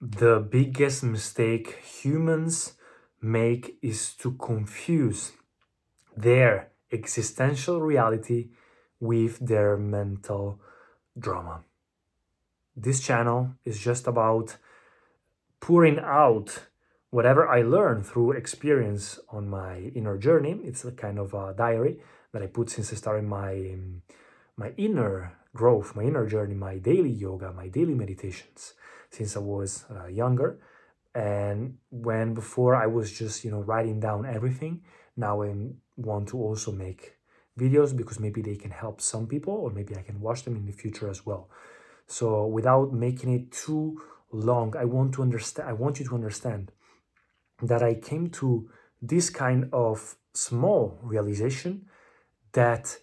the biggest mistake humans make is to confuse their existential reality with their mental drama. This channel is just about pouring out whatever I learn through experience on my inner journey. It's a kind of a diary that I put since I started my my inner growth, my inner journey, my daily yoga, my daily meditations since I was uh, younger. And when before I was just you know writing down everything, now I want to also make videos because maybe they can help some people or maybe I can watch them in the future as well. So without making it too long, I want to understand I want you to understand that I came to this kind of small realization that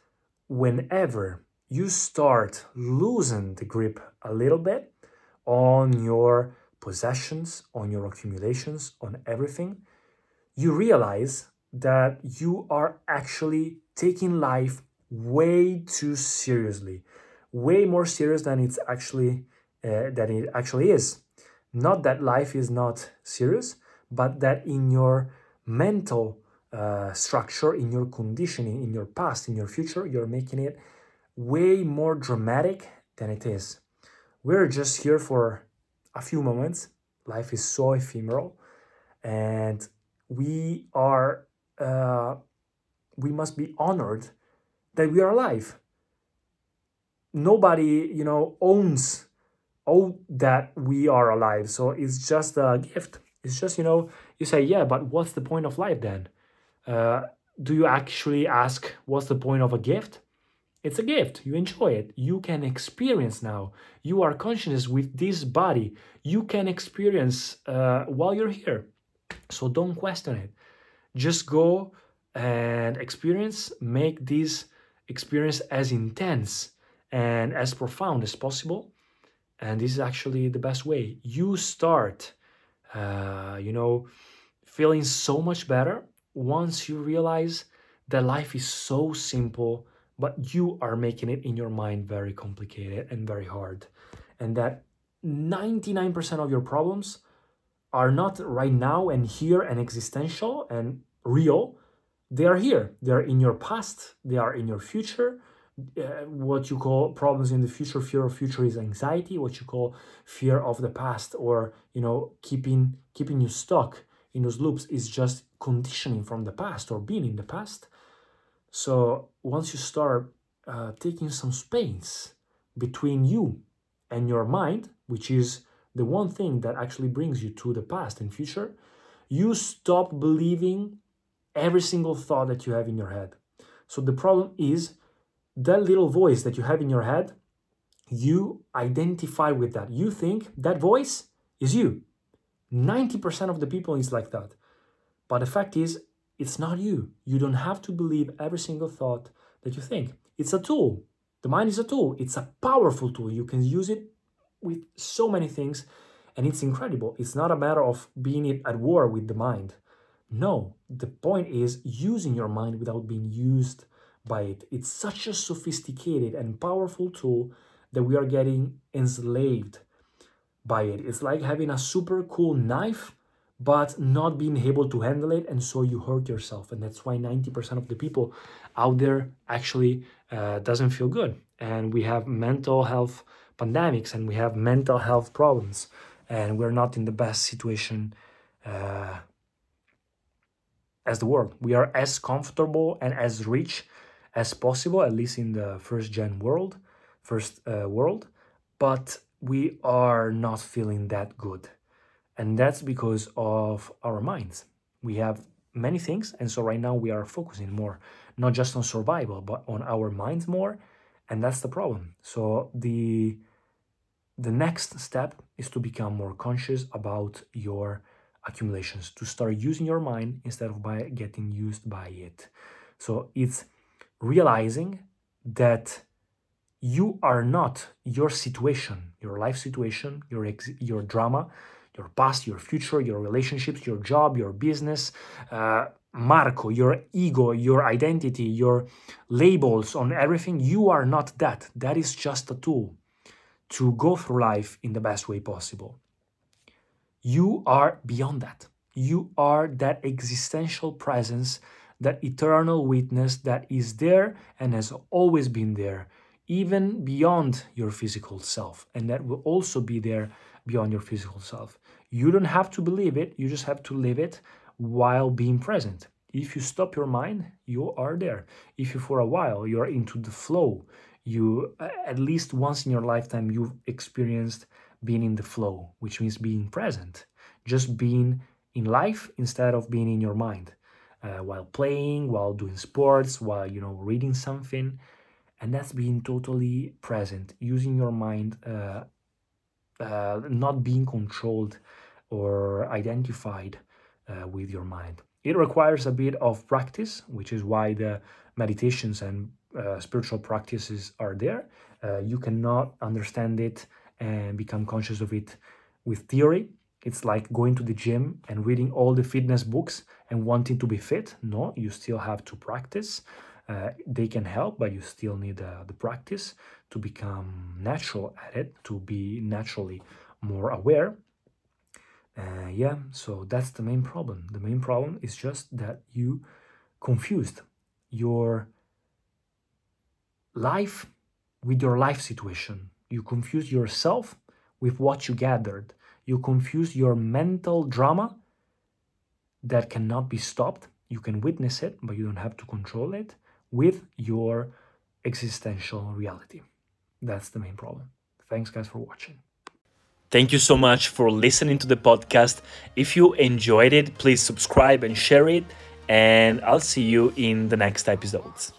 whenever you start losing the grip a little bit on your possessions, on your accumulations, on everything, you realize that you are actually taking life way too seriously, way more serious than it's actually uh, than it actually is. Not that life is not serious, but that in your mental uh, structure, in your conditioning, in your past, in your future, you're making it way more dramatic than it is. We're just here for a few moments. Life is so ephemeral, and we are uh, we must be honored that we are alive. Nobody, you know, owns all that we are alive. So it's just a gift. It's just, you know, you say, yeah, but what's the point of life then? Uh, do you actually ask, what's the point of a gift? It's a gift. You enjoy it. You can experience now. You are conscious with this body. You can experience uh, while you're here. So don't question it. Just go and experience, make this experience as intense and as profound as possible. And this is actually the best way. You start, uh, you know, feeling so much better once you realize that life is so simple, but you are making it in your mind very complicated and very hard. And that 99% of your problems are not right now and here and existential and real, they are here. They are in your past. They are in your future. Uh, what you call problems in the future, fear of future is anxiety. What you call fear of the past, or you know, keeping keeping you stuck in those loops is just conditioning from the past or being in the past. So once you start uh, taking some space between you and your mind, which is the one thing that actually brings you to the past and future, you stop believing every single thought that you have in your head. So the problem is that little voice that you have in your head, you identify with that. You think that voice is you. 90% of the people is like that. But the fact is, it's not you. You don't have to believe every single thought that you think. It's a tool. The mind is a tool. It's a powerful tool. You can use it with so many things, and it's incredible. It's not a matter of being at war with the mind. No, the point is using your mind without being used by it. It's such a sophisticated and powerful tool that we are getting enslaved by it. It's like having a super cool knife, but not being able to handle it, and so you hurt yourself. And that's why 90% of the people out there actually uh, doesn't feel good. And we have mental health pandemics and we have mental health problems, and we're not in the best situation. Uh, as the world. We are as comfortable and as rich as possible, at least in the first gen world, first uh, world, but we are not feeling that good. And that's because of our minds. We have many things, and so right now we are focusing more, not just on survival, but on our minds more, and that's the problem. So the the next step is to become more conscious about your accumulations to start using your mind instead of by getting used by it so it's realizing that you are not your situation your life situation your ex- your drama your past your future your relationships your job your business uh, marco your ego your identity your labels on everything you are not that that is just a tool to go through life in the best way possible you are beyond that. You are that existential presence, that eternal witness that is there and has always been there, even beyond your physical self, and that will also be there beyond your physical self. You don't have to believe it, you just have to live it while being present. If you stop your mind, you are there. If you, for a while, you're into the flow, you, at least once in your lifetime, you've experienced being in the flow, which means being present, just being in life instead of being in your mind. Uh, while playing, while doing sports, while you know reading something, and that's being totally present, using your mind, uh, uh, not being controlled or identified uh, with your mind. It requires a bit of practice, which is why the meditations and uh, spiritual practices are there. Uh, you cannot understand it and become conscious of it with theory. It's like going to the gym and reading all the fitness books and wanting to be fit. No, you still have to practice. Uh, they can help, but you still need uh, the practice to become natural at it, to be naturally more aware. Uh, yeah, so that's the main problem. The main problem is just that you confused your life with your life situation. You confuse yourself with what you gathered. You confuse your mental drama that cannot be stopped. You can witness it, but you don't have to control it with your existential reality. That's the main problem. Thanks, guys, for watching. Thank you so much for listening to the podcast. If you enjoyed it, please subscribe and share it. And I'll see you in the next episodes.